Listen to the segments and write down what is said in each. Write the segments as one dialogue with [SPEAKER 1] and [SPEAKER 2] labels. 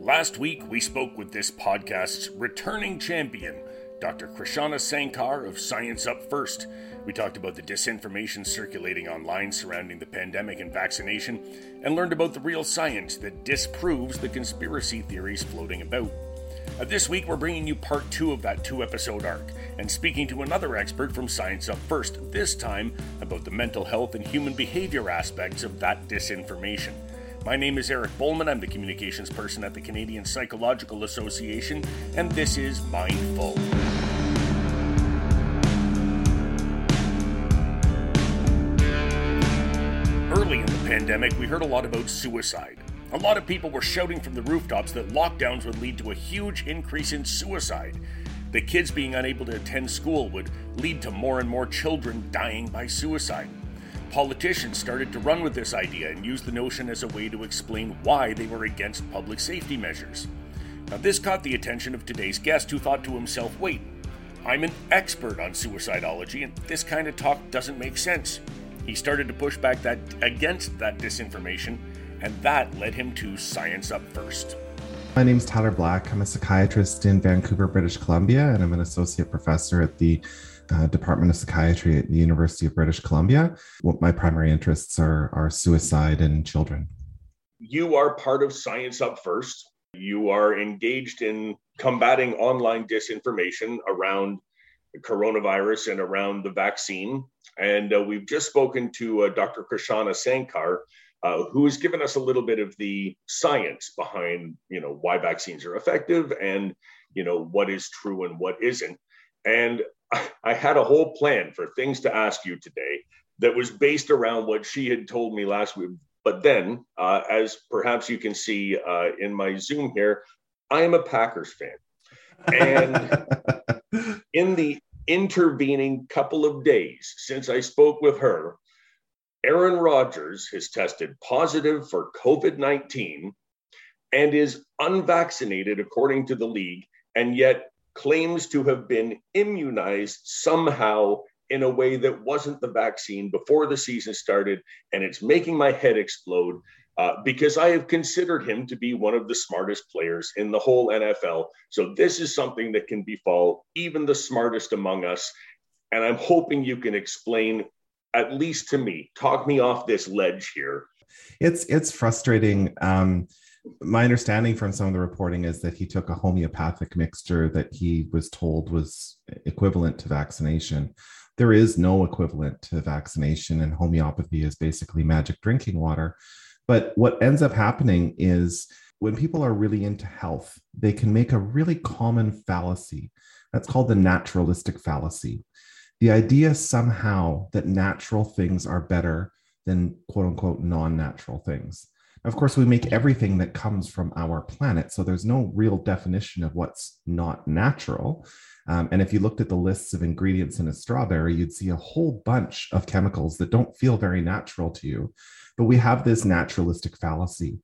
[SPEAKER 1] Last week, we spoke with this podcast's returning champion, Dr. Krishana Sankar of Science Up First. We talked about the disinformation circulating online surrounding the pandemic and vaccination, and learned about the real science that disproves the conspiracy theories floating about. Uh, this week, we're bringing you part two of that two episode arc and speaking to another expert from Science Up First, this time about the mental health and human behavior aspects of that disinformation. My name is Eric Bowman. I'm the communications person at the Canadian Psychological Association, and this is Mindful. Early in the pandemic, we heard a lot about suicide. A lot of people were shouting from the rooftops that lockdowns would lead to a huge increase in suicide. The kids being unable to attend school would lead to more and more children dying by suicide. Politicians started to run with this idea and use the notion as a way to explain why they were against public safety measures. Now, this caught the attention of today's guest, who thought to himself, wait, I'm an expert on suicidology, and this kind of talk doesn't make sense. He started to push back that against that disinformation, and that led him to Science Up First.
[SPEAKER 2] My name is Tyler Black. I'm a psychiatrist in Vancouver, British Columbia, and I'm an associate professor at the uh, Department of Psychiatry at the University of British Columbia. What my primary interests are are suicide and children.
[SPEAKER 1] You are part of Science Up First. You are engaged in combating online disinformation around coronavirus and around the vaccine. And uh, we've just spoken to uh, Dr. Krishana Sankar, uh, who has given us a little bit of the science behind, you know, why vaccines are effective and, you know, what is true and what isn't. And I had a whole plan for things to ask you today that was based around what she had told me last week. But then, uh, as perhaps you can see uh, in my Zoom here, I am a Packers fan. And in the intervening couple of days since I spoke with her, Aaron Rodgers has tested positive for COVID 19 and is unvaccinated, according to the league. And yet claims to have been immunized somehow in a way that wasn't the vaccine before the season started. And it's making my head explode uh, because I have considered him to be one of the smartest players in the whole NFL. So this is something that can befall even the smartest among us. And I'm hoping you can explain, at least to me, talk me off this ledge here.
[SPEAKER 2] It's it's frustrating. Um, my understanding from some of the reporting is that he took a homeopathic mixture that he was told was equivalent to vaccination. There is no equivalent to vaccination, and homeopathy is basically magic drinking water. But what ends up happening is when people are really into health, they can make a really common fallacy. That's called the naturalistic fallacy. The idea somehow that natural things are better than quote unquote non natural things. Of course, we make everything that comes from our planet. So there's no real definition of what's not natural. Um, and if you looked at the lists of ingredients in a strawberry, you'd see a whole bunch of chemicals that don't feel very natural to you. But we have this naturalistic fallacy.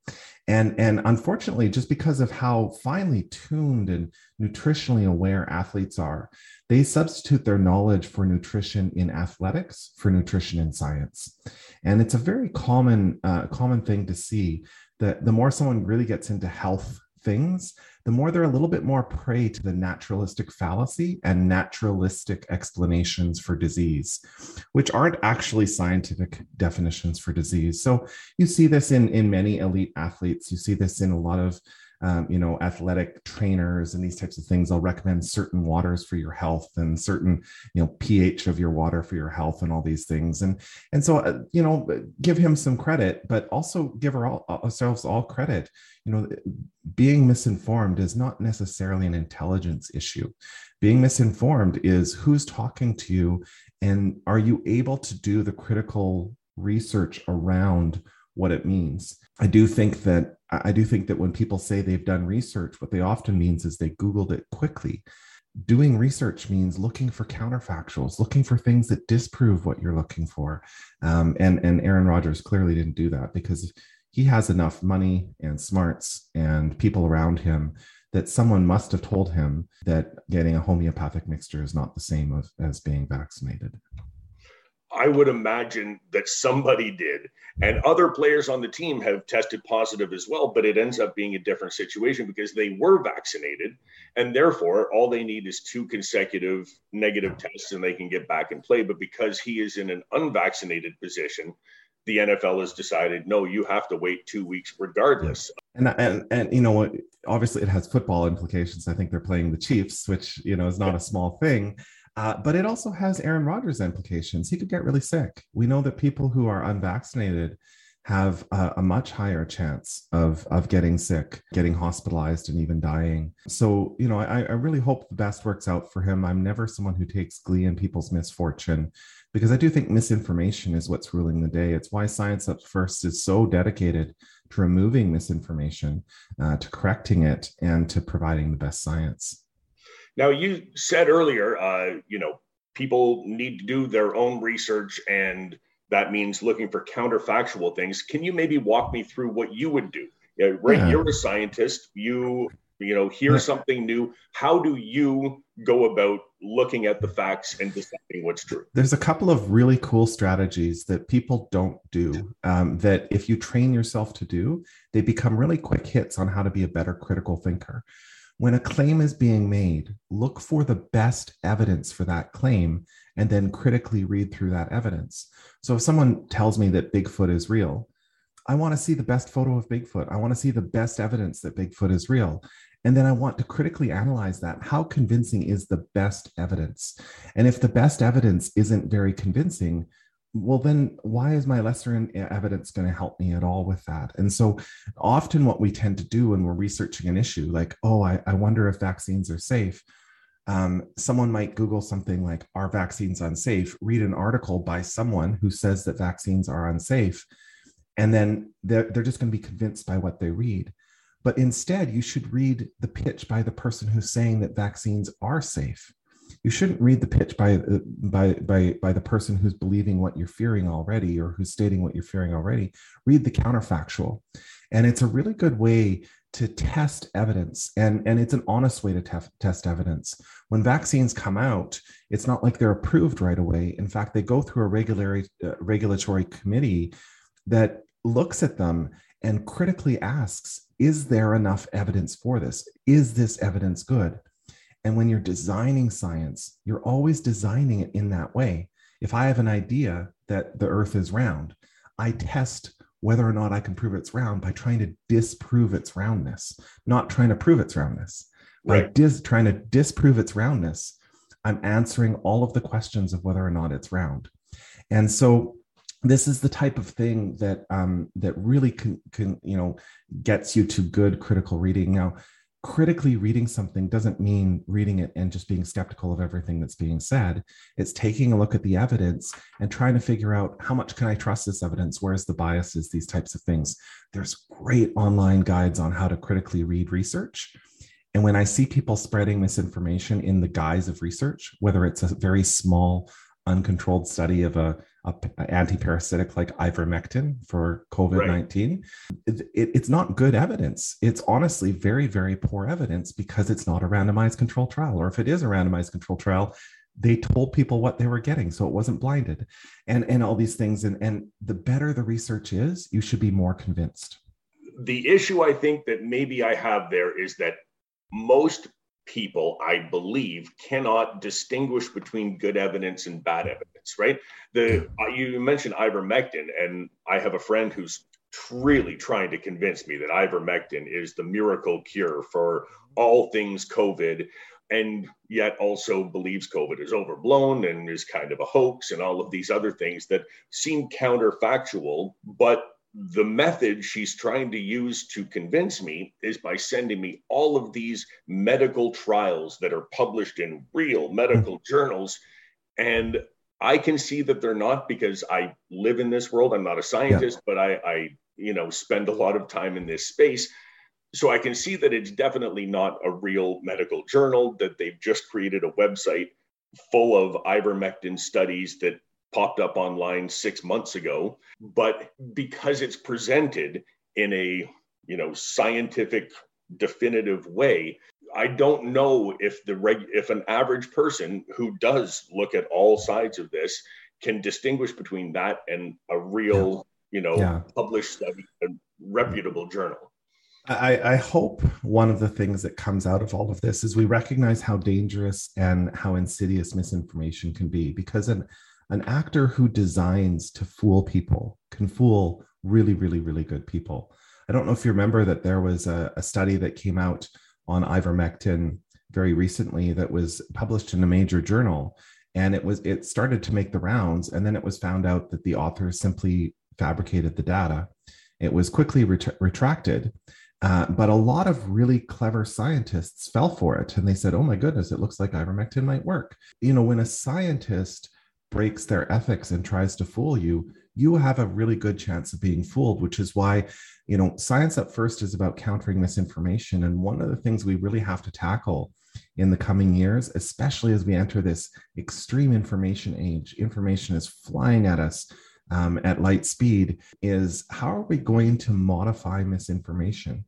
[SPEAKER 2] And, and unfortunately, just because of how finely tuned and nutritionally aware athletes are, they substitute their knowledge for nutrition in athletics for nutrition in science. And it's a very common, uh, common thing to see that the more someone really gets into health things, the more they're a little bit more prey to the naturalistic fallacy and naturalistic explanations for disease, which aren't actually scientific definitions for disease. So you see this in, in many elite athletes. You see this in a lot of um, you know, athletic trainers and these types of things. I'll recommend certain waters for your health and certain, you know, pH of your water for your health and all these things. And and so, uh, you know, give him some credit, but also give all, ourselves all credit. You know, being misinformed is not necessarily an intelligence issue. Being misinformed is who's talking to you, and are you able to do the critical research around what it means. I do think that I do think that when people say they've done research, what they often means is they Googled it quickly. Doing research means looking for counterfactuals, looking for things that disprove what you're looking for. Um, and, and Aaron Rodgers clearly didn't do that because he has enough money and smarts and people around him that someone must have told him that getting a homeopathic mixture is not the same as, as being vaccinated.
[SPEAKER 1] I would imagine that somebody did. And other players on the team have tested positive as well, but it ends up being a different situation because they were vaccinated. And therefore, all they need is two consecutive negative tests and they can get back and play. But because he is in an unvaccinated position, the NFL has decided no, you have to wait two weeks regardless.
[SPEAKER 2] And and and you know, obviously it has football implications. I think they're playing the Chiefs, which you know is not a small thing. Uh, but it also has Aaron Rodgers implications. He could get really sick. We know that people who are unvaccinated have a, a, much higher chance of, of getting sick, getting hospitalized, and even dying. So, you know, I, I really hope the best works out for him. I'm never someone who takes glee in people's misfortune because I do think misinformation is what's ruling the day. It's why Science Up First is so dedicated to removing misinformation, uh, to correcting it, and to providing the best science.
[SPEAKER 1] Now, you said earlier, uh, you know, people need to do their own research, and that means looking for counterfactual things. Can you maybe walk me through what you would do? Yeah, right, yeah. you're a scientist. You you know hear yeah. something new. How do you go about looking at the facts and deciding what's true?
[SPEAKER 2] There's a couple of really cool strategies that people don't do. Um, that if you train yourself to do, they become really quick hits on how to be a better critical thinker. When a claim is being made, look for the best evidence for that claim and then critically read through that evidence. So if someone tells me that Bigfoot is real, I want to see the best photo of Bigfoot. I want to see the best evidence that Bigfoot is real. And then I want to critically analyze that. How convincing is the best evidence? And if the best evidence isn't very convincing, well then why is my lesser evidence going to help me at all with that? And so often what we tend to do when we're researching an issue like oh i, I wonder if vaccines are safe um, someone might google something like are vaccines unsafe? Read an article by someone who says that vaccines are unsafe and then they're, they're just going to be convinced by what they read. But instead you should read the pitch by the person who's saying that vaccines are safe you shouldn't read the pitch by uh, by by by the person who's believing what you're fearing already or who's stating what you're fearing already. Read the counterfactual. And it's a really good way to test evidence. And and it's an honest way to tef- test evidence. When vaccines come out it's not like they're approved right away. In fact they go through a regulatory uh, regulatory committee that looks at them and critically asks is there enough evidence for this? Is this evidence good and when you're designing science, you're always designing it in that way. If I have an idea that the earth is round, I test whether or not I can prove it's round by trying to disprove its roundness, not trying to prove its roundness. By right. dis- trying to disprove its roundness, I'm answering all of the questions of whether or not it's round. And so this is the type of thing that um, that really can, can you know gets you to good critical reading. Now, critically reading something doesn't mean reading it and just being skeptical of everything that's being said. It's taking a look at the evidence and trying to figure out how much can I trust this evidence? Where's the biases? These types of things. There's great online guides on how to critically read research. And when I see people spreading misinformation in the guise of research, whether it's a very small, uncontrolled study of a a, antiparasitic like ivermectin for COVID 19. Right. It, it, it's not good evidence. It's honestly very, very poor evidence because it's not a randomized control trial. Or if it is a randomized control trial, they told people what they were getting so it wasn't blinded and and all these things and and the better the research is you should be more convinced
[SPEAKER 1] the issue i think that maybe i have there is that most people, I believe, cannot distinguish between good evidence and bad evidence, right? The uh, you mentioned ivermectin, and I have a friend who's really trying to convince me that ivermectin is the miracle cure for all things COVID, and yet also believes COVID is overblown and is kind of a hoax, and all of these other things that seem counterfactual, but the method she's trying to use to convince me is by sending me all of these medical trials that are published in real medical mm-hmm. journals. And I can see that they're not because I live in this world. I'm not a scientist, yeah. but I, I, you know, spend a lot of time in this space. So I can see that it's definitely not a real medical journal, that they've just created a website full of ivermectin studies that popped up online six months ago, but because it's presented in a you know scientific definitive way i don't know if the reg if an average person who does look at all sides of this can distinguish between that and a real, yeah. you know, yeah. published study, a reputable journal.
[SPEAKER 2] I, I, hope one of the things that comes out of all of this is we recognize how dangerous and how insidious misinformation can be because an, an actor who designs to fool people can fool really, really, really good people. I don't know if you remember that there was a, a study that came out on ivermectin very recently that was published in a major journal and it was it started to make the rounds and then it was found out that the authors simply fabricated the data it was quickly ret- retracted uh, but a lot of really clever scientists fell for it and they said oh my goodness it looks like ivermectin might work you know when a scientist breaks their ethics and tries to fool you you have a really good chance of being fooled which is why you know Science Up First is about countering misinformation. And one of the things we really have to tackle in the coming years especially as we enter this extreme information age information is flying at us um, at light speed is how are we going to modify misinformation?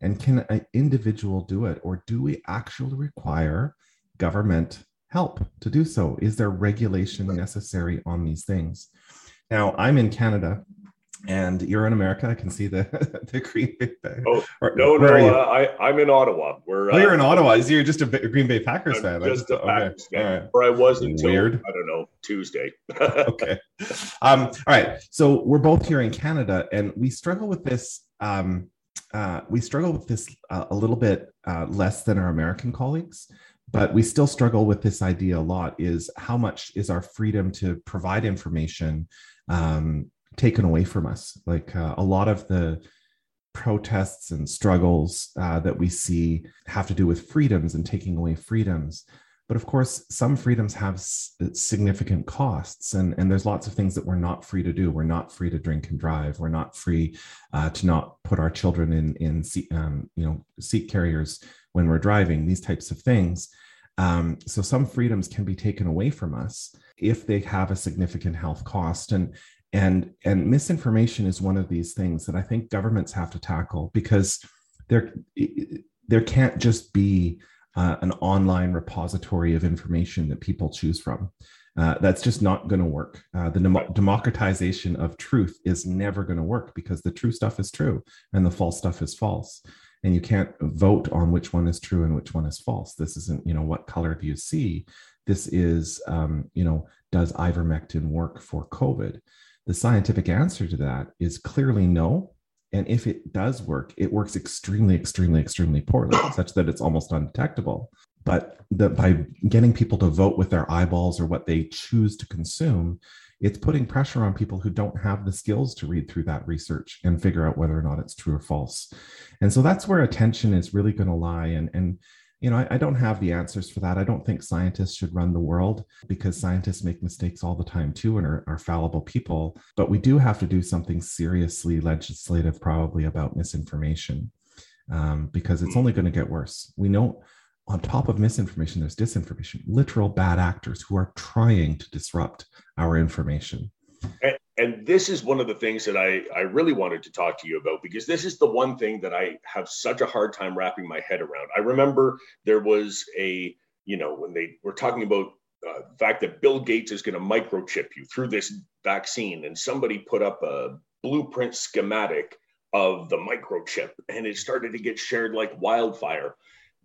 [SPEAKER 2] And can an individual do it or do we actually require government help to do so is there regulation necessary on these things now, I'm in Canada and you're in America. I can see the the Green Bay.
[SPEAKER 1] Oh no, no, uh, I I'm in Ottawa.
[SPEAKER 2] We're, oh, you're in uh, Ottawa. So you're just a Green Bay Packers I'm fan.
[SPEAKER 1] Just a Packers okay. fan. Right. Or I was until Weird. I don't know Tuesday.
[SPEAKER 2] okay. Um. All right. So we're both here in Canada, and we struggle with this. Um. Uh, we struggle with this uh, a little bit uh, less than our American colleagues but we still struggle with this idea a lot is how much is our freedom to provide information um, taken away from us? Like uh, a lot of the protests and struggles uh, that we see have to do with freedoms and taking away freedoms. But of course some freedoms have s- significant costs and, and there's lots of things that we're not free to do. We're not free to drink and drive. We're not free uh, to not put our children in in um, you know seat carriers when we're driving, these types of things. Um, so some freedoms can be taken away from us if they have a significant health cost. And and and misinformation is one of these things that I think governments have to tackle because there there can't just be uh, an online repository of information that people choose from. Uh, that's just not going to work. Uh, the dem- democratization of truth is never going to work because the true stuff is true and the false stuff is false and you can't vote on which one is true and which one is false. This isn't you know what color do you see? This is um, you know does ivermectin work for covid? The scientific answer to that is clearly no. And if it does work it works extremely extremely extremely poorly such that it's almost undetectable. But the, by getting people to vote with their eyeballs or what they choose to consume it's putting pressure on people who don't have the skills to read through that research and figure out whether or not it's true or false. And so that's where attention is really going to lie. And, and you know, I, I, don't have the answers for that. I don't think scientists should run the world because scientists make mistakes all the time too and are, are fallible people. But we do have to do something seriously legislative, probably about misinformation, um, because it's only going to get worse. We know on top of misinformation, there's disinformation, literal bad actors who are trying to disrupt our information.
[SPEAKER 1] And, and, this is one of the things that I, I really wanted to talk to you about because this is the one thing that I have such a hard time wrapping my head around. I remember there was a, you know, when they were talking about uh, the fact that Bill Gates is going to microchip you through this vaccine, and somebody put up a blueprint schematic of the microchip, and it started to get shared like wildfire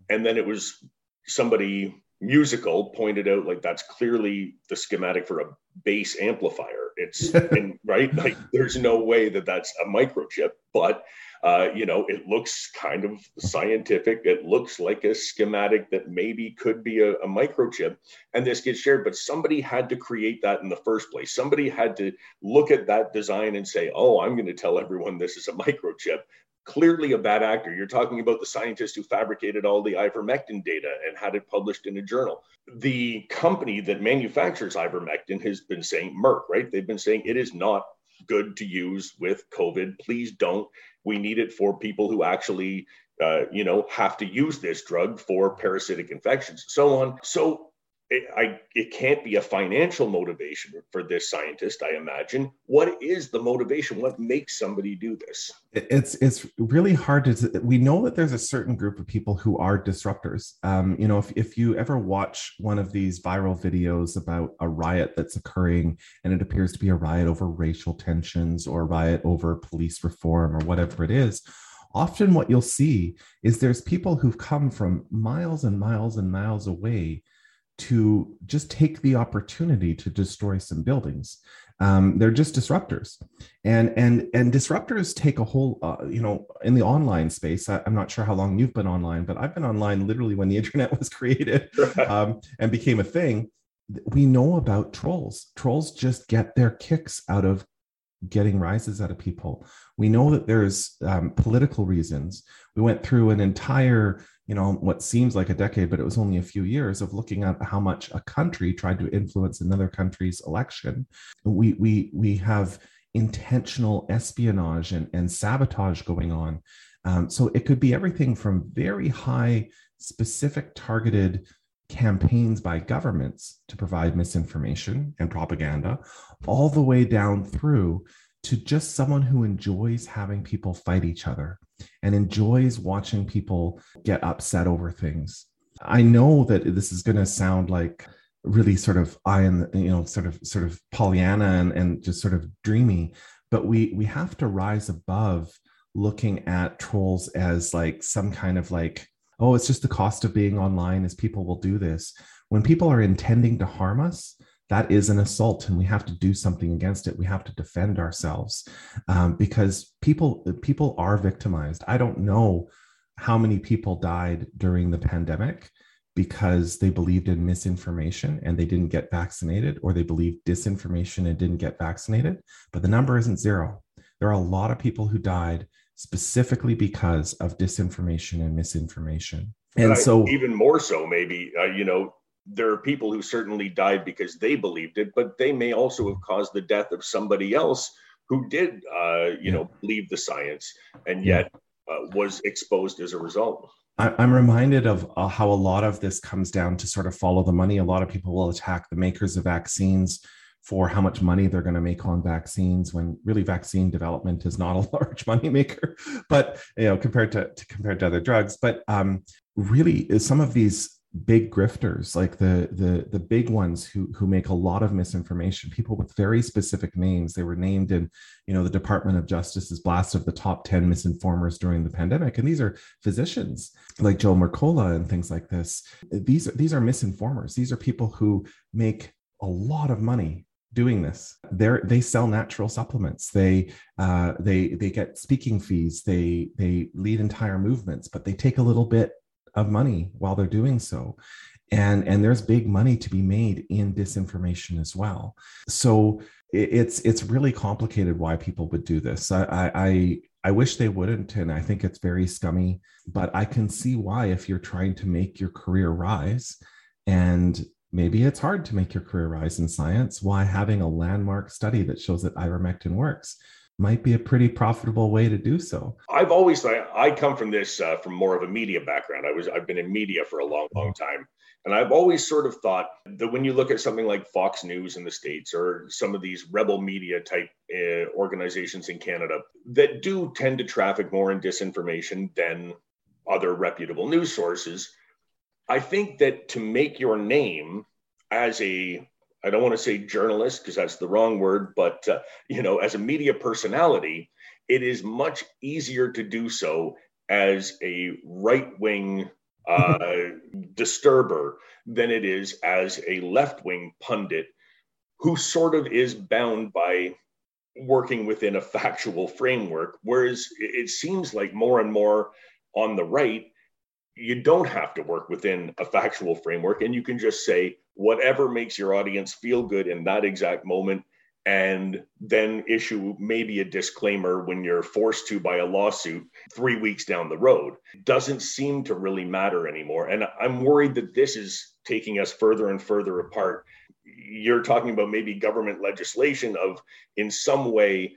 [SPEAKER 1] and then it was somebody musical pointed out like that's clearly the schematic for a bass amplifier. It's in, right? Like there's no way that that's a microchip but uh, you know it looks kind of scientific. It looks like a schematic that maybe could be a, a microchip and this gets shared. But somebody had to create that in the first place. Somebody had to look at that design and say oh i'm going to tell everyone this is a microchip clearly a bad actor. You're talking about the scientist who fabricated all the ivermectin data and had it published in a journal. The company that manufactures ivermectin has been saying, Merck, right? They've been saying it is not good to use with COVID. Please don't. We need it for people who actually, uh, you know, have to use this drug for parasitic infections, so on. So it, I, it can't be a financial motivation for this scientist, I imagine. What is the motivation? What makes somebody do this?
[SPEAKER 2] It's it's really hard to. We know that there's a certain group of people who are disruptors. Um, you know, if if you ever watch one of these viral videos about a riot that's occurring, and it appears to be a riot over racial tensions or a riot over police reform or whatever it is, often what you'll see is there's people who've come from miles and miles and miles away to just take the opportunity to destroy some buildings. Um, they're just disruptors, and and and disruptors take a whole, uh, you know, in the online space. I, am not sure how long you've been online, but I've been online literally when the internet was created um, and became a thing. We know about trolls. Trolls just get their kicks out of getting rises out of people. We know that there's um, political reasons. We went through an entire you know what seems like a decade but it was only a few years of looking at how much a country tried to influence another country's election. We we we have intentional espionage and, and sabotage going on. Um, so it could be everything from very high specific targeted campaigns by governments to provide misinformation and propaganda all the way down through to just someone who enjoys having people fight each other and enjoys watching people get upset over things. I know that this is going to sound like really sort of I and you know sort of sort of Pollyanna and, and just sort of dreamy, but we we have to rise above looking at trolls as like some kind of like oh it's just the cost of being online as people will do this when people are intending to harm us that is an assault and we have to do something against it. We have to defend ourselves um, because people people are victimized. I don't know how many people died during the pandemic because they believed in misinformation and they didn't get vaccinated or they believed disinformation and didn't get vaccinated but the number isn't zero. There are a lot of people who died specifically because of disinformation and misinformation. And so
[SPEAKER 1] even more so maybe uh, you know there are people who certainly died because they believed it, but they may also have caused the death of somebody else who did, uh, you yeah. know, believe the science and yet uh, was exposed as a result.
[SPEAKER 2] I'm reminded of uh, how a lot of this comes down to sort of follow the money. A lot of people will attack the makers of vaccines for how much money they're going to make on vaccines when really vaccine development is not a large money maker but you know compared to, to compared to other drugs but um, really some of these big grifters like the the the big ones who who make a lot of misinformation people with very specific names. They were named in you know the department of justice's blast of the top 10 misinformers during the pandemic. And these are physicians like joe mercola and things like this. These these are misinformers. These are people who make a lot of money doing this. They they sell natural supplements. They uh, they they get speaking fees. They they lead entire movements but they take a little bit of money while they're doing so. And and there's big money to be made in disinformation as well. So it's it's really complicated why people would do this. I i i wish they wouldn't and i think it's very scummy but i can see why if you're trying to make your career rise and maybe it's hard to make your career rise in science why having a landmark study that shows that ivermectin works might be a pretty profitable way to do so.
[SPEAKER 1] I've always I come from this uh, from more of a media background. I was I've been in media for a long long time. And I've always sort of thought that when you look at something like Fox News in the States or some of these rebel media type uh, organizations in Canada that do tend to traffic more in disinformation than other reputable news sources, I think that to make your name as a I don't want to say journalist because that's the wrong word, but uh, you know, as a media personality, it is much easier to do so as a right wing uh, disturber than it is as a left wing pundit who sort of is bound by working within a factual framework. Whereas it seems like more and more on the right, you don't have to work within a factual framework and you can just say whatever makes your audience feel good in that exact moment and then issue maybe a disclaimer when you're forced to by a lawsuit three weeks down the road doesn't seem to really matter anymore and i'm worried that this is taking us further and further apart you're talking about maybe government legislation of in some way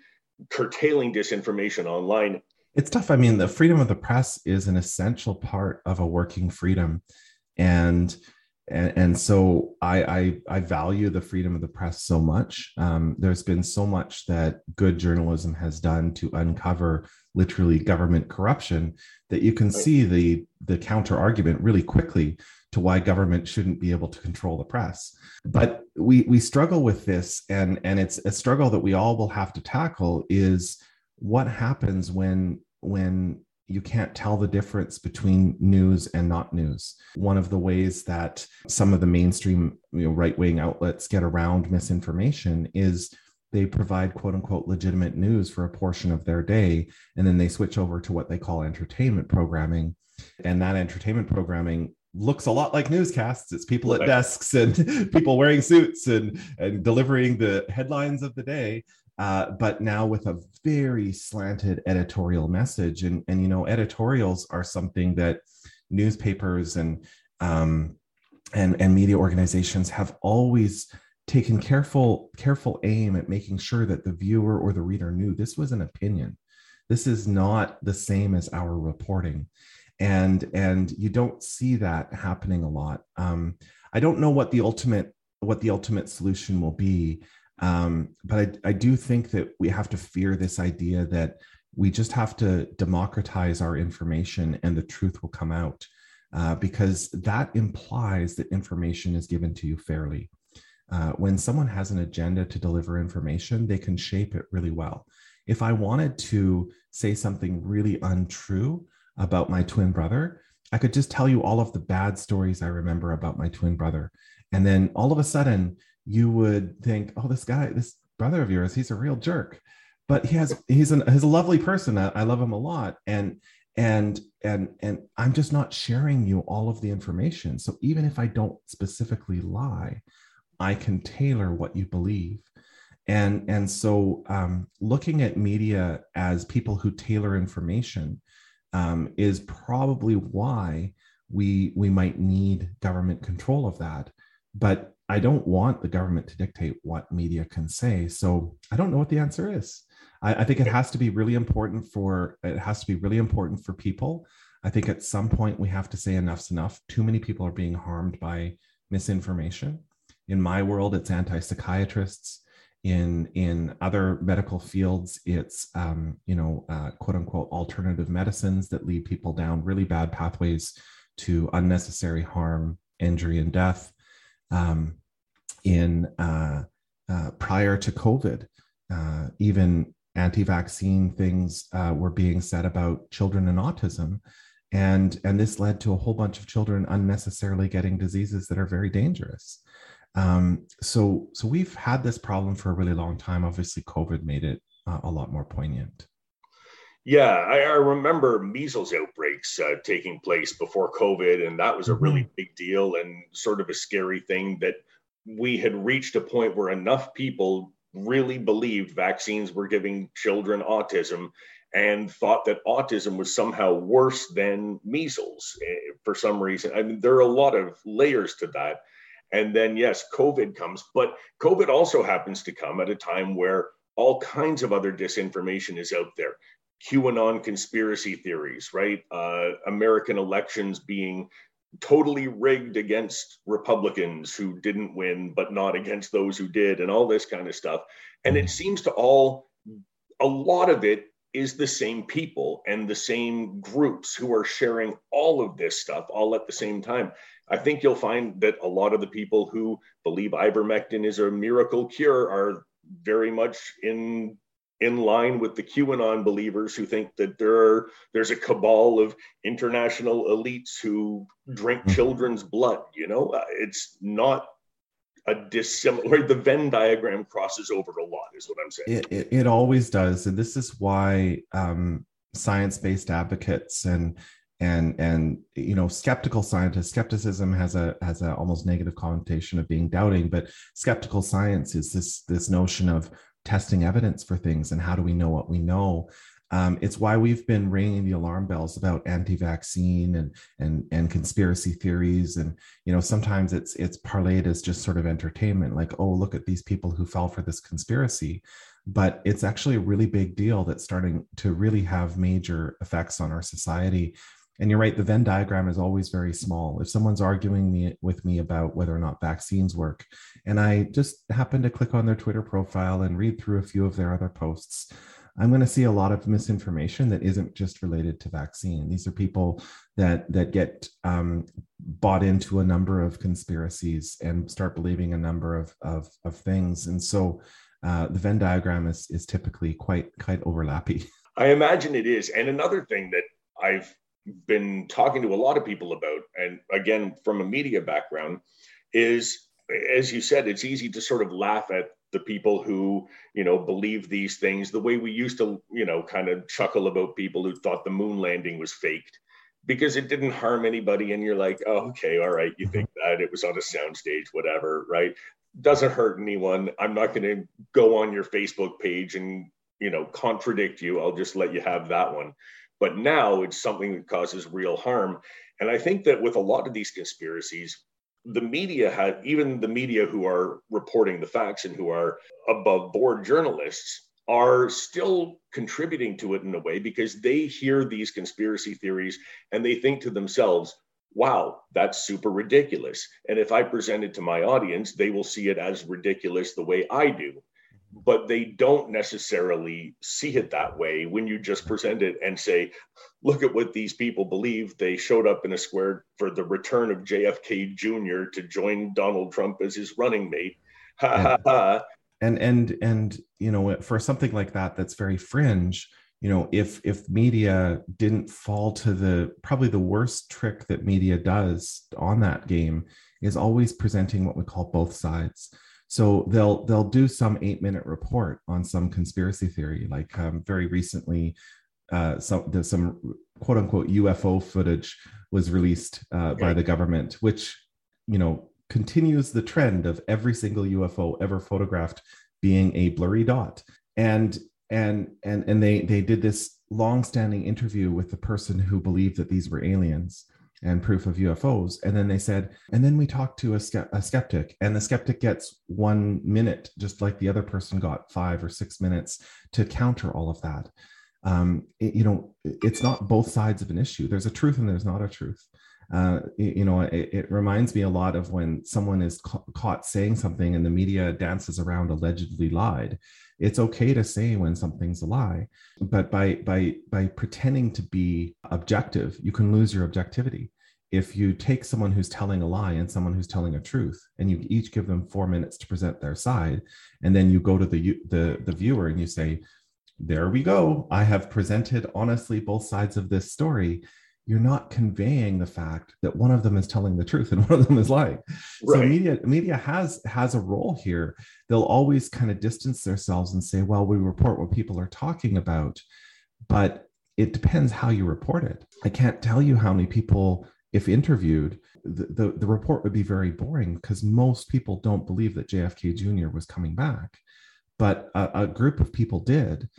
[SPEAKER 1] curtailing disinformation online
[SPEAKER 2] it's tough. I mean, the freedom of the press is an essential part of a working freedom. And and, and so I, I, I value the freedom of the press so much. Um, there's been so much that good journalism has done to uncover literally government corruption that you can see the the counter argument really quickly to why government shouldn't be able to control the press. But we we struggle with this, and and it's a struggle that we all will have to tackle. Is what happens when when you can't tell the difference between news and not news. One of the ways that some of the mainstream you know, right wing outlets get around misinformation is they provide quote unquote legitimate news for a portion of their day, and then they switch over to what they call entertainment programming. And that entertainment programming looks a lot like newscasts. It's people at desks and people wearing suits and, and delivering the headlines of the day uh, but now with a very slanted editorial message. And, and you know, editorials are something that newspapers and um, and and media organizations have always taken careful careful aim at making sure that the viewer or the reader knew this was an opinion. This is not the same as our reporting, and and you don't see that happening a lot. Um, I don't know what the ultimate what the ultimate solution will be um, but I, I do think that we have to fear this idea that we just have to democratize our information and the truth will come out uh, because that implies that information is given to you fairly. Uh, when someone has an agenda to deliver information, they can shape it really well. If I wanted to say something really untrue about my twin brother, I could just tell you all of the bad stories I remember about my twin brother. And then all of a sudden, you would think, oh, this guy, this brother of yours, he's a real jerk. But he has he's an he's a lovely person. I, I love him a lot. And and and and I'm just not sharing you all of the information. So even if I don't specifically lie, I can tailor what you believe. And and so um, looking at media as people who tailor information um, is probably why we we might need government control of that. But I don't want the government to dictate what media can say. So I don't know what the answer is. I, I, think it has to be really important for it has to be really important for people. I think at some point we have to say enough's enough. Too many people are being harmed by misinformation. In my world, it's anti-psychiatrists. In in other medical fields, it's um, you know uh, quote unquote alternative medicines that lead people down really bad pathways to unnecessary harm, injury, and death um, in uh, uh, prior to COVID. Uh, even anti-vaccine things uh, were being said about children and autism, and and this led to a whole bunch of children unnecessarily getting diseases that are very dangerous. Um, so so we've had this problem for a really long time. Obviously, COVID made it uh, a lot more poignant.
[SPEAKER 1] Yeah, I, I remember measles outbreaks uh, taking place before COVID, and that was a really mm-hmm. big deal and sort of a scary thing that we had reached a point where enough people really believed vaccines were giving children autism and thought that autism was somehow worse than measles eh, for some reason. I mean, there are a lot of layers to that. And then, yes, COVID comes, but COVID also happens to come at a time where all kinds of other disinformation is out there. QAnon conspiracy theories, right? Uh, American elections being totally rigged against Republicans who didn't win, but not against those who did, and all this kind of stuff. And it seems to all, a lot of it is the same people and the same groups who are sharing all of this stuff all at the same time. I think you'll find that a lot of the people who believe ivermectin is a miracle cure are very much in in line with the QAnon believers who think that there are there's a cabal of international elites who drink mm-hmm. children's blood. You know, uh, it's not a dissimilar. The Venn diagram crosses over a lot, is what I'm saying.
[SPEAKER 2] It, it, it always does, and this is why um, science-based advocates and and and you know skeptical scientists skepticism has a has a almost negative connotation of being doubting but skeptical science is this this notion of testing evidence for things and how do we know what we know. Um, it's why we've been ringing the alarm bells about anti-vaccine and and and conspiracy theories. And you know sometimes it's it's parlayed as just sort of entertainment like oh look at these people who fell for this conspiracy. But it's actually a really big deal that's starting to really have major effects on our society And you're right, the Venn diagram is always very small. If someone's arguing me, with me about whether or not vaccines work, and I just happen to click on their Twitter profile and read through a few of their other posts, I'm going to see a lot of misinformation that isn't just related to vaccine. These are people that that get um, bought into a number of conspiracies and start believing a number of of, of things. And so uh, the Venn diagram is is typically quite quite overlappy.
[SPEAKER 1] I imagine it is. And another thing that I've been talking to a lot of people about, and again from a media background, is as you said, it's easy to sort of laugh at the people who you know believe these things the way we used to you know kind of chuckle about people who thought the moon landing was faked because it didn't harm anybody and you're like oh, okay all right you think that it was on a soundstage whatever right? Doesn't hurt anyone. I'm not going to go on your facebook page and you know contradict you. I'll just let you have that one but now it's something that causes real harm. And i think that with a lot of these conspiracies the media had even the media who are reporting the facts and who are above board journalists are still contributing to it in a way because they hear these conspiracy theories and they think to themselves wow that's super ridiculous. And if i present it to my audience they will see it as ridiculous the way i do but they don't necessarily see it that way when you just present it and say, look at what these people believe. They showed up in a square for the return of JFK Jr. to join Donald Trump as his running mate. Ha ha ha.
[SPEAKER 2] And and and you know, for something like that that's very fringe, you know, if if media didn't fall to the probably the worst trick that media does on that game is always presenting what we call both sides so they'll they'll do some eight minute report on some conspiracy theory like um, very recently uh, some there's some quote unquote ufo footage was released uh, by the government which you know continues the trend of every single ufo ever photographed being a blurry dot. And and and and they they did this long standing interview with the person who believed that these were aliens and proof of UFOs. And then they said, and then we talked to a, a, skeptic, and the skeptic gets one minute, just like the other person got five or six minutes to counter all of that. Um, it, you know, it's not both sides of an issue. There's a truth and there's not a truth. Uh, you know, it, it, reminds me a lot of when someone is ca- caught saying something and the media dances around allegedly lied. It's okay to say when something's a lie but by by by pretending to be objective you can lose your objectivity. If you take someone who's telling a lie and someone who's telling a truth and you each give them 4 minutes to present their side and then you go to the the the viewer and you say there we go. I have presented honestly both sides of this story you're not conveying the fact that one of them is telling the truth and one of them is lying. Right. So media media has has a role here. They'll always kind of distance themselves and say, "Well, we report what people are talking about," but it depends how you report it. I can't tell you how many people, if interviewed, the, the, the report would be very boring because most people don't believe that JFK Jr. was coming back, but a, a group of people did,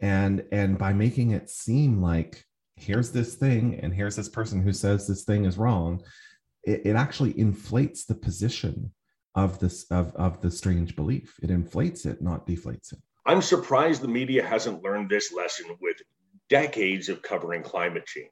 [SPEAKER 2] and and by making it seem like here's this thing and here's this person who says this thing is wrong it, it actually inflates the position of this of, of the strange belief it inflates it not deflates it
[SPEAKER 1] i'm surprised the media hasn't learned this lesson with decades of covering climate change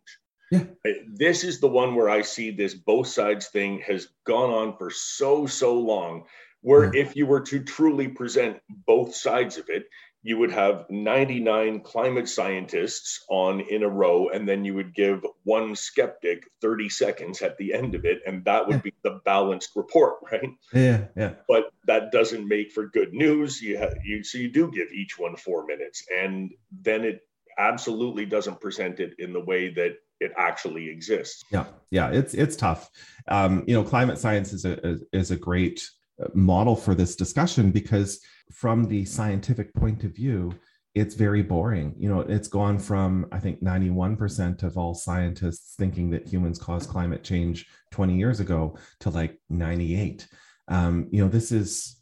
[SPEAKER 2] yeah.
[SPEAKER 1] This is the one where I see this both sides thing has gone on for so, so long. Where yeah. if you were to truly present both sides of it, you would have 99 climate scientists on in a row, and then you would give one skeptic 30 seconds at the end of it, and that would yeah. be the balanced report, right?
[SPEAKER 2] Yeah, yeah.
[SPEAKER 1] But that doesn't make for good news. You have you so you do give each one four minutes, and then it absolutely doesn't present it in the way that it actually exists.
[SPEAKER 2] Yeah, yeah, it's it's tough. Um, you know, climate science is a is a great model for this discussion because from the scientific point of view it's very boring. You know it's gone from i think 91% of all scientists thinking that humans caused climate change 20 years ago to like 98 um, you know this is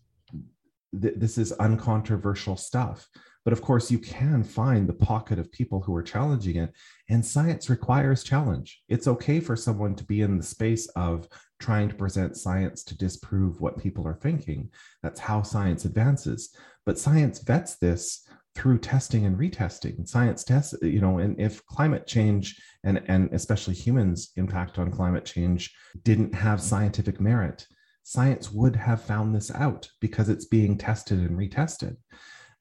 [SPEAKER 2] th- this is uncontroversial stuff but of course, you can find the pocket of people who are challenging it. And science requires challenge. It's okay for someone to be in the space of trying to present science to disprove what people are thinking. That's how science advances. But science vets this through testing and retesting science tests you know and if climate change and and especially humans impact on climate change didn't have scientific merit science would have found this out because it's being tested and retested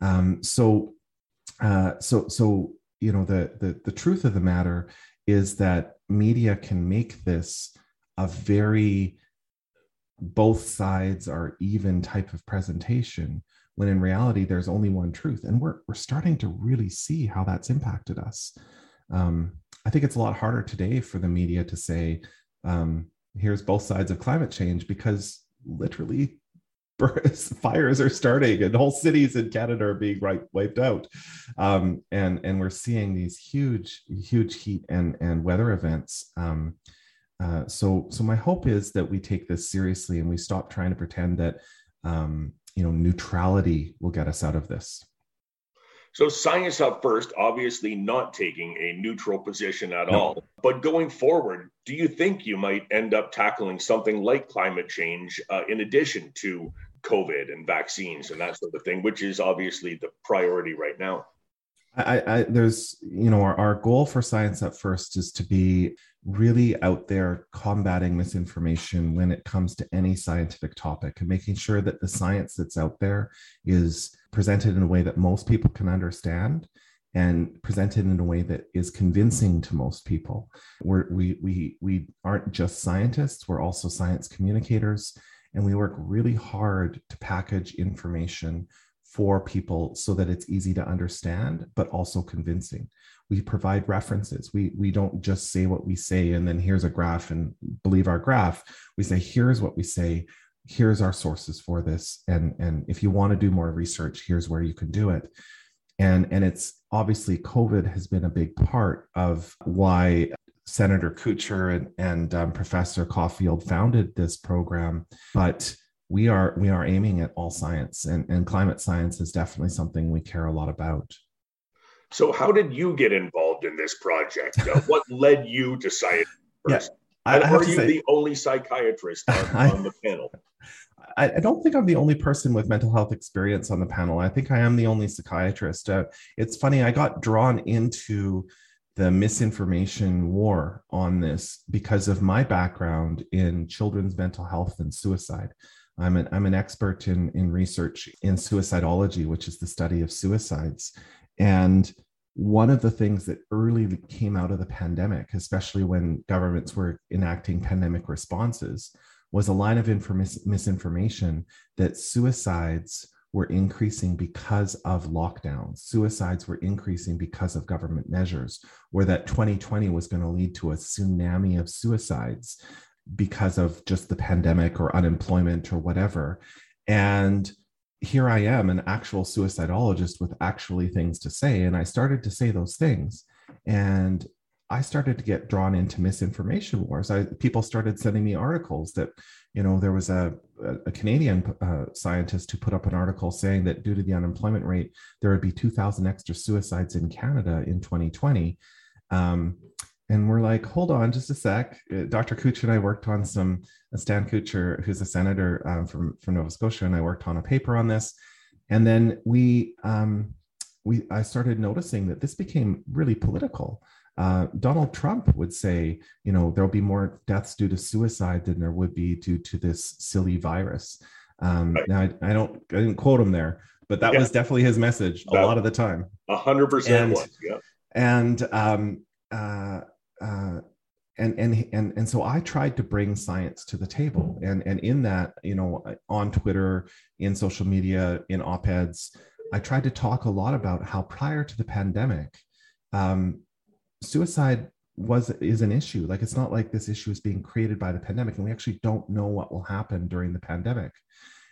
[SPEAKER 2] um, so uh, so so you know the, the the truth of the matter is that media can make this a very both sides are even type of presentation when in reality there's only one truth and we're, we're starting to really see how that's impacted us. Um, i think it's a lot harder today for the media to say um, here's both sides of climate change because literally fires are starting and whole cities in canada are being right, wiped out. Um, and and we're seeing these huge huge heat and and weather events. Um, uh, so so my hope is that we take this seriously and we stop trying to pretend that um, you know neutrality will get us out of this.
[SPEAKER 1] So science up first obviously not taking a neutral position at no. all. But going forward do you think you might end up tackling something like climate change uh, in addition to covid and vaccines and that sort of thing which is obviously the priority right now
[SPEAKER 2] I, I, there's you know our, our goal for Science Up First is to be really out there combating misinformation when it comes to any scientific topic and making sure that the science that's out there is presented in a way that most people can understand and presented in a way that is convincing to most people. We're, we, we, we aren't just scientists, we're also science communicators, and we work really hard to package information for people so that it's easy to understand, but also convincing. We provide references. We we don't just say what we say and then here's a graph and believe our graph. We say here's what we say. Here's our sources for this. And and if you want to do more research here's where you can do it. And and it's obviously covid has been a big part of why senator Kutcher and, and um, professor caulfield founded this program but we are we are aiming at all science and, and climate science is definitely something we care a lot about
[SPEAKER 1] so, how did you get involved in this project? Uh, what led you to science first? Yeah, and are you say, the only psychiatrist on, I, on the panel?
[SPEAKER 2] I, I, don't think I'm the only person with mental health experience on the panel. I think I am the only psychiatrist. Uh, it's funny, I got drawn into the misinformation war on this because of my background in children's mental health and suicide. I'm an, I'm an expert in, in research in suicidology, which is the study of suicides. And one of the things that early came out of the pandemic, especially when governments were enacting pandemic responses, was a line of inform- misinformation that suicides were increasing because of lockdowns. Suicides were increasing because of government measures, or that 2020 was going to lead to a tsunami of suicides because of just the pandemic or unemployment or whatever. And here I am, an actual suicidologist with actually things to say. And I started to say those things. And I started to get drawn into misinformation wars. I, people started sending me articles that, you know, there was a, a Canadian uh, scientist who put up an article saying that due to the unemployment rate, there would be 2,000 extra suicides in Canada in 2020. Um, and we're like, hold on just a sec. Uh, Dr. Kutcher and I worked on some, uh, Stan Kutcher, who's a senator um, from, from Nova Scotia, and I worked on a paper on this. And then we, um, we, I started noticing that this became really political. Uh, Donald Trump would say, you know, there'll be more deaths due to suicide than there would be due to this silly virus. Um, right. Now, I, I, don't, I didn't quote him there, but that yeah. was definitely his message a lot of the time.
[SPEAKER 1] A hundred percent.
[SPEAKER 2] Yeah. And um, uh, uh, and and and and so I tried to bring science to the table, and and in that, you know, on Twitter, in social media, in op-eds, I tried to talk a lot about how prior to the pandemic, um, suicide was is an issue. Like it's not like this issue is being created by the pandemic, and we actually don't know what will happen during the pandemic.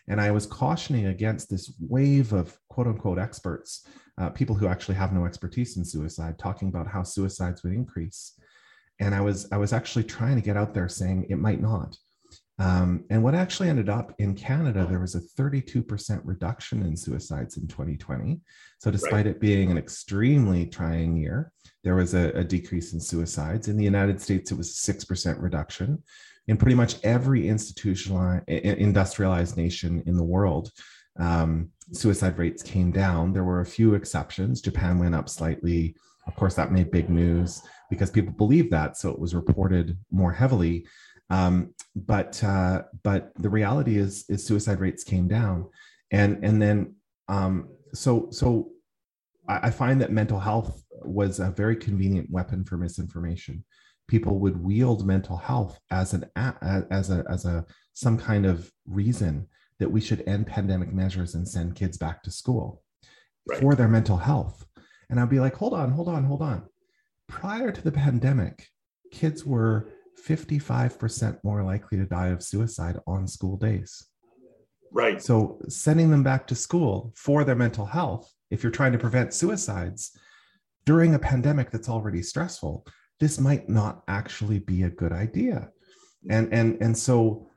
[SPEAKER 2] And I was cautioning against this wave of quote unquote experts, uh, people who actually have no expertise in suicide, talking about how suicides would increase and I was I was actually trying to get out there saying it might not. Um, and what actually ended up in Canada, there was a 32% reduction in suicides in 2020. So, despite right. it being an extremely trying year, there was a, a, decrease in suicides. In the United States, it was a 6% reduction. In pretty much every institutionalized, industrialized nation in the world, um, suicide rates came down. There were a few exceptions. Japan went up slightly. Of course, that made big news because people believed that, so it was reported more heavily. Um, but uh, but the reality is is suicide rates came down, and and then um, so so I, I find that mental health was a very convenient weapon for misinformation. People would wield mental health as an as a as a some kind of reason that we should end pandemic measures and send kids back to school right. for their mental health. And I'd be like, hold on, hold on, hold on. Prior to the pandemic, kids were 55% more likely to die of suicide on school days.
[SPEAKER 1] Right.
[SPEAKER 2] So sending them back to school for their mental health, if you're trying to prevent suicides during a pandemic that's already stressful, this might not actually be a good idea. And and and so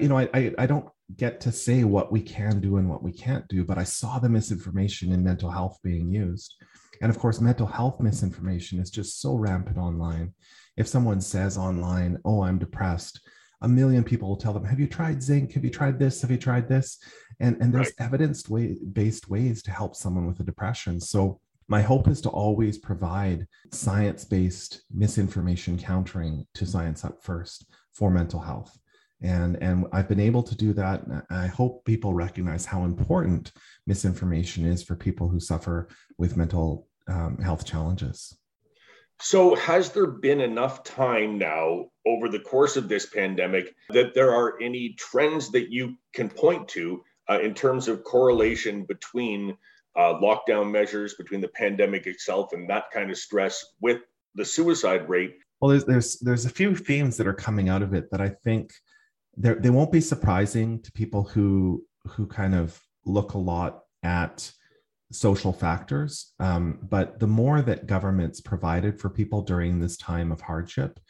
[SPEAKER 2] you know, I, I, I don't get to say what we can do and what we can't do, but I saw the misinformation in mental health being used. And of course, mental health misinformation is just so rampant online. If someone says online, oh, I'm depressed, a million people will tell them, have you tried zinc? Have you tried this? Have you tried this? And, and there's right. evidence way, based ways to help someone with a depression. So my hope is to always provide science based misinformation countering to Science Up First for mental health and and i've been able to do that i hope people recognize how important misinformation is for people who suffer with mental um, health challenges
[SPEAKER 1] so has there been enough time now over the course of this pandemic that there are any trends that you can point to uh, in terms of correlation between uh, lockdown measures between the pandemic itself and that kind of stress with the suicide rate?
[SPEAKER 2] Well there's there's there's a few themes that are coming out of it that i think they won't be surprising to people who who kind of look a lot at social factors. Um, but the more that governments provided for people during this time of hardship,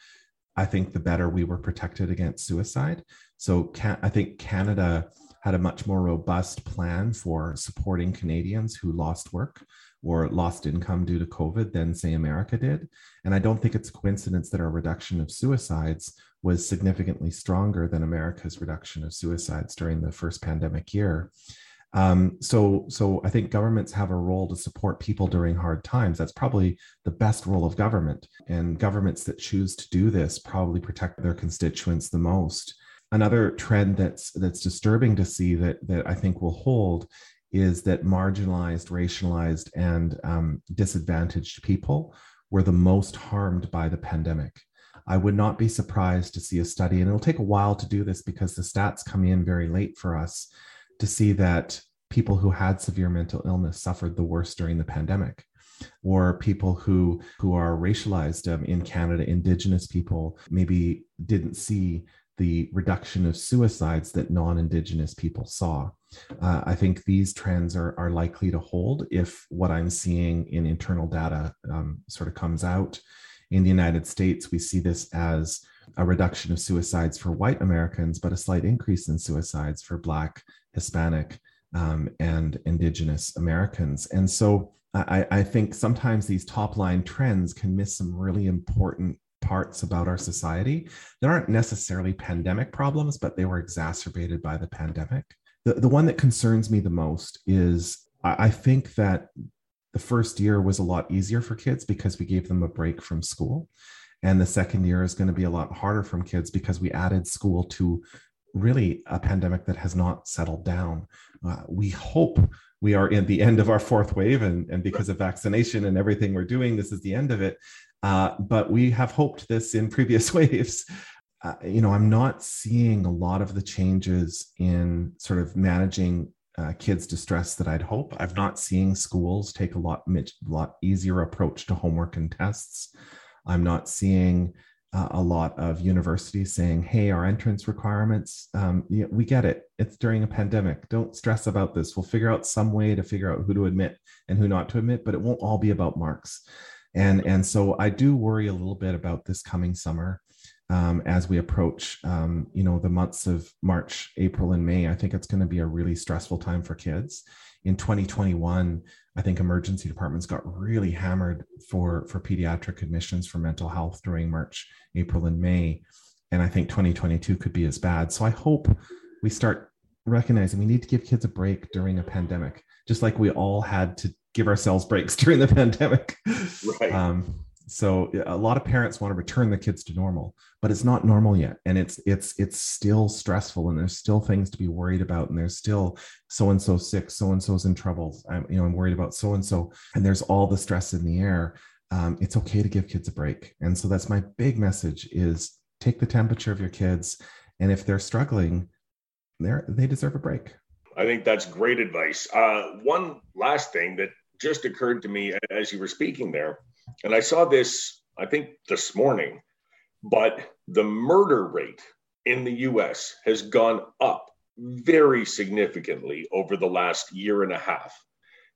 [SPEAKER 2] I think the better we were protected against suicide. So can, I think Canada had a much more robust plan for supporting Canadians who lost work or lost income due to COVID than, say, America did. And I don't think it's a coincidence that our reduction of suicides was significantly stronger than America's reduction of suicides during the first pandemic year. Um, so, so I think governments have a role to support people during hard times. That's probably the best role of government. And governments that choose to do this probably protect their constituents the most. Another trend that's that's disturbing to see that that I think will hold is that marginalized, racialized, and um, disadvantaged people were the most harmed by the pandemic. I would not be surprised to see a study, and it'll take a while to do this because the stats come in very late for us to see that people who had severe mental illness suffered the worst during the pandemic or people who who are racialized um, in canada indigenous people maybe didn't see the reduction of suicides that non-indigenous people saw. Uh, i think these trends are, are likely to hold if what i'm seeing in internal data um, sort of comes out. In the United States, we see this as a reduction of suicides for white Americans, but a slight increase in suicides for Black, Hispanic, um, and Indigenous Americans. And so I, I think sometimes these top line trends can miss some really important parts about our society that aren't necessarily pandemic problems, but they were exacerbated by the pandemic. The, the one that concerns me the most is I think that the first year was a lot easier for kids because we gave them a break from school. And the second year is going to be a lot harder from kids because we added school to really a pandemic that has not settled down. Uh, we hope we are in the end of our fourth wave, and, and because of vaccination and everything we're doing, this is the end of it. Uh, but we have hoped this in previous waves. Uh, you know, I'm not seeing a lot of the changes in sort of managing uh, kids distress that I'd hope. I've not seeing schools take a lot, lot easier approach to homework and tests. I'm not seeing uh, a lot of universities saying, "Hey, our entrance requirements, um, yeah, we get it. It's during a pandemic. Don't stress about this. We'll figure out some way to figure out who to admit and who not to admit, but it won't all be about marks." And and so I do worry a little bit about this coming summer um, as we approach, um, you know, the months of March, April, and May. I think it's going to be a really stressful time for kids. In 2021, I think emergency departments got really hammered for for pediatric admissions for mental health during March, April, and May, and I think 2022 could be as bad. So I hope we start recognizing we need to give kids a break during a pandemic, just like we all had to give ourselves breaks during the pandemic. Right. Um, so a lot of parents want to return the kids to normal, but it's not normal yet, and it's it's it's still stressful, and there's still things to be worried about, and there's still so and so sick, so and so's in trouble. I'm you know I'm worried about so and so, and there's all the stress in the air. Um, it's okay to give kids a break, and so that's my big message: is take the temperature of your kids, and if they're struggling, they they deserve a break.
[SPEAKER 1] I think that's great advice. Uh, one last thing that just occurred to me as you were speaking there, and I saw this, I think, this morning, but the murder rate in the US has gone up very significantly over the last year and a half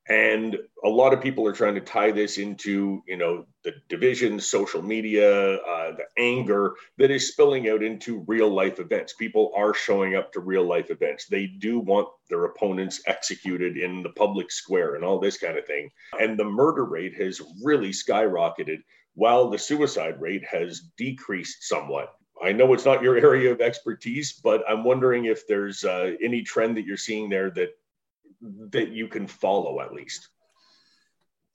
[SPEAKER 1] and a lot of people are trying to tie this into you know the division social media uh, the anger that is spilling out into real life events. People are showing up to real life events. They do want their opponents executed in the public square and all this kind of thing. And the murder rate has really skyrocketed while the suicide rate has decreased somewhat. I know it's not your area of expertise, but I'm wondering if there's uh, any trend that you're seeing there that that you can follow at least?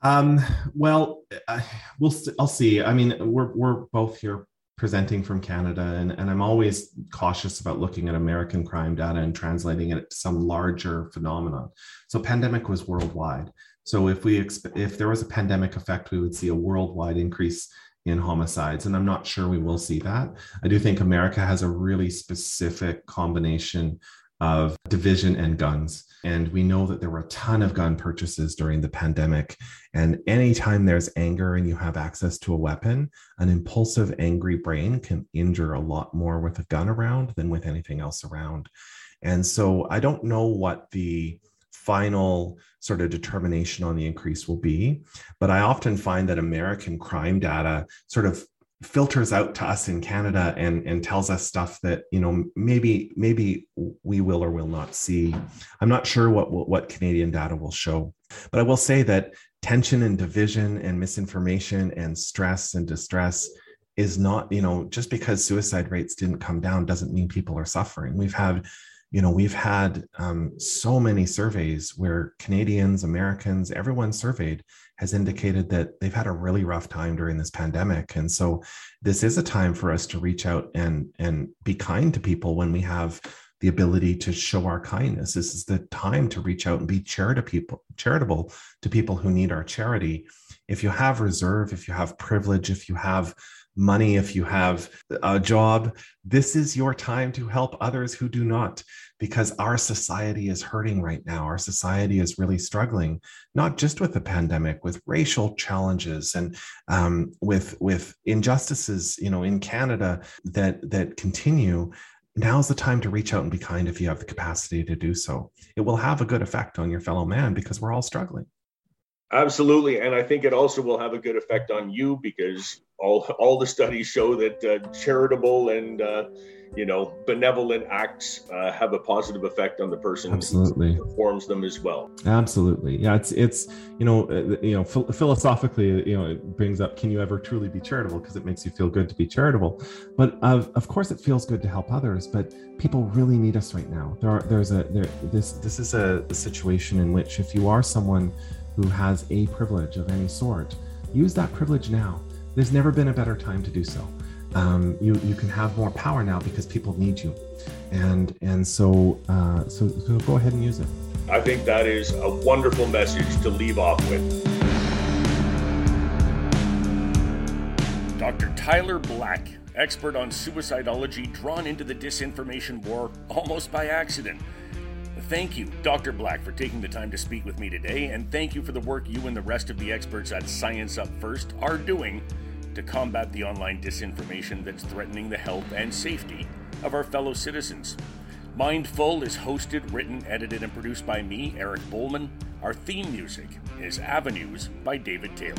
[SPEAKER 2] Um, well, uh, we'll I'll see. I mean, we're we're both here presenting from Canada, and, and I'm always cautious about looking at American crime data and translating it to some larger phenomenon. So, pandemic was worldwide. So, if we exp- if there was a pandemic effect, we would see a worldwide increase in homicides, and I'm not sure we will see that. I do think America has a really specific combination of division and guns. And we know that there were a ton of gun purchases during the pandemic. And anytime there's anger and you have access to a weapon, an impulsive, angry brain can injure a lot more with a gun around than with anything else around. And so I don't know what the final sort of determination on the increase will be. But I often find that American crime data sort of filters out to us in Canada and and tells us stuff that you know maybe maybe we will or will not see. I'm not sure what what Canadian data will show, but I will say that tension and division and misinformation and stress and distress is not you know just because suicide rates didn't come down doesn't mean people are suffering. We've had you know we've had um, so many surveys where canadians americans everyone surveyed has indicated that they've had a really rough time during this pandemic. And so this is a time for us to reach out and and be kind to people when we have the ability to show our kindness. This is the time to reach out and be charitable people charitable to people who need our charity. If you have reserve if you have privilege if you have money, if you have a job, this is your time to help others who do not, because our society is hurting right now. Our society is really struggling, not just with the pandemic, with racial challenges and um, with with injustices, you know, in Canada that that continue. Now's the time to reach out and be kind if you have the capacity to do so. It will have a good effect on your fellow man because we're all struggling.
[SPEAKER 1] Absolutely, and I think it also will have a good effect on you because all all the studies show that uh, charitable and uh, you know benevolent acts uh, have a positive effect on the person
[SPEAKER 2] absolutely.
[SPEAKER 1] who performs them as well.
[SPEAKER 2] Absolutely. Yeah it's it's you know uh, you know philosophically you know it brings up can you ever truly be charitable? Because it makes you feel good to be charitable. But of, of course it feels good to help others but people really need us right now. There are there's a there this this is a, a situation in which if you are someone who has a privilege of any sort use that privilege now there's never been a better time to do so. Um, you you can have more power now because people need you, and and so uh, so so go ahead and use it.
[SPEAKER 1] I think that is a wonderful message to leave off with. Dr. Tyler Black, expert on suicidology, drawn into the disinformation war almost by accident. Thank you, Dr. Black, for taking the time to speak with me today, and thank you for the work you and the rest of the experts at Science Up First are doing to combat the online disinformation that's threatening the health and safety of our fellow citizens. Mindful is hosted, written, edited, and produced by me, Eric Bowman. Our theme music is Avenues by David Taylor.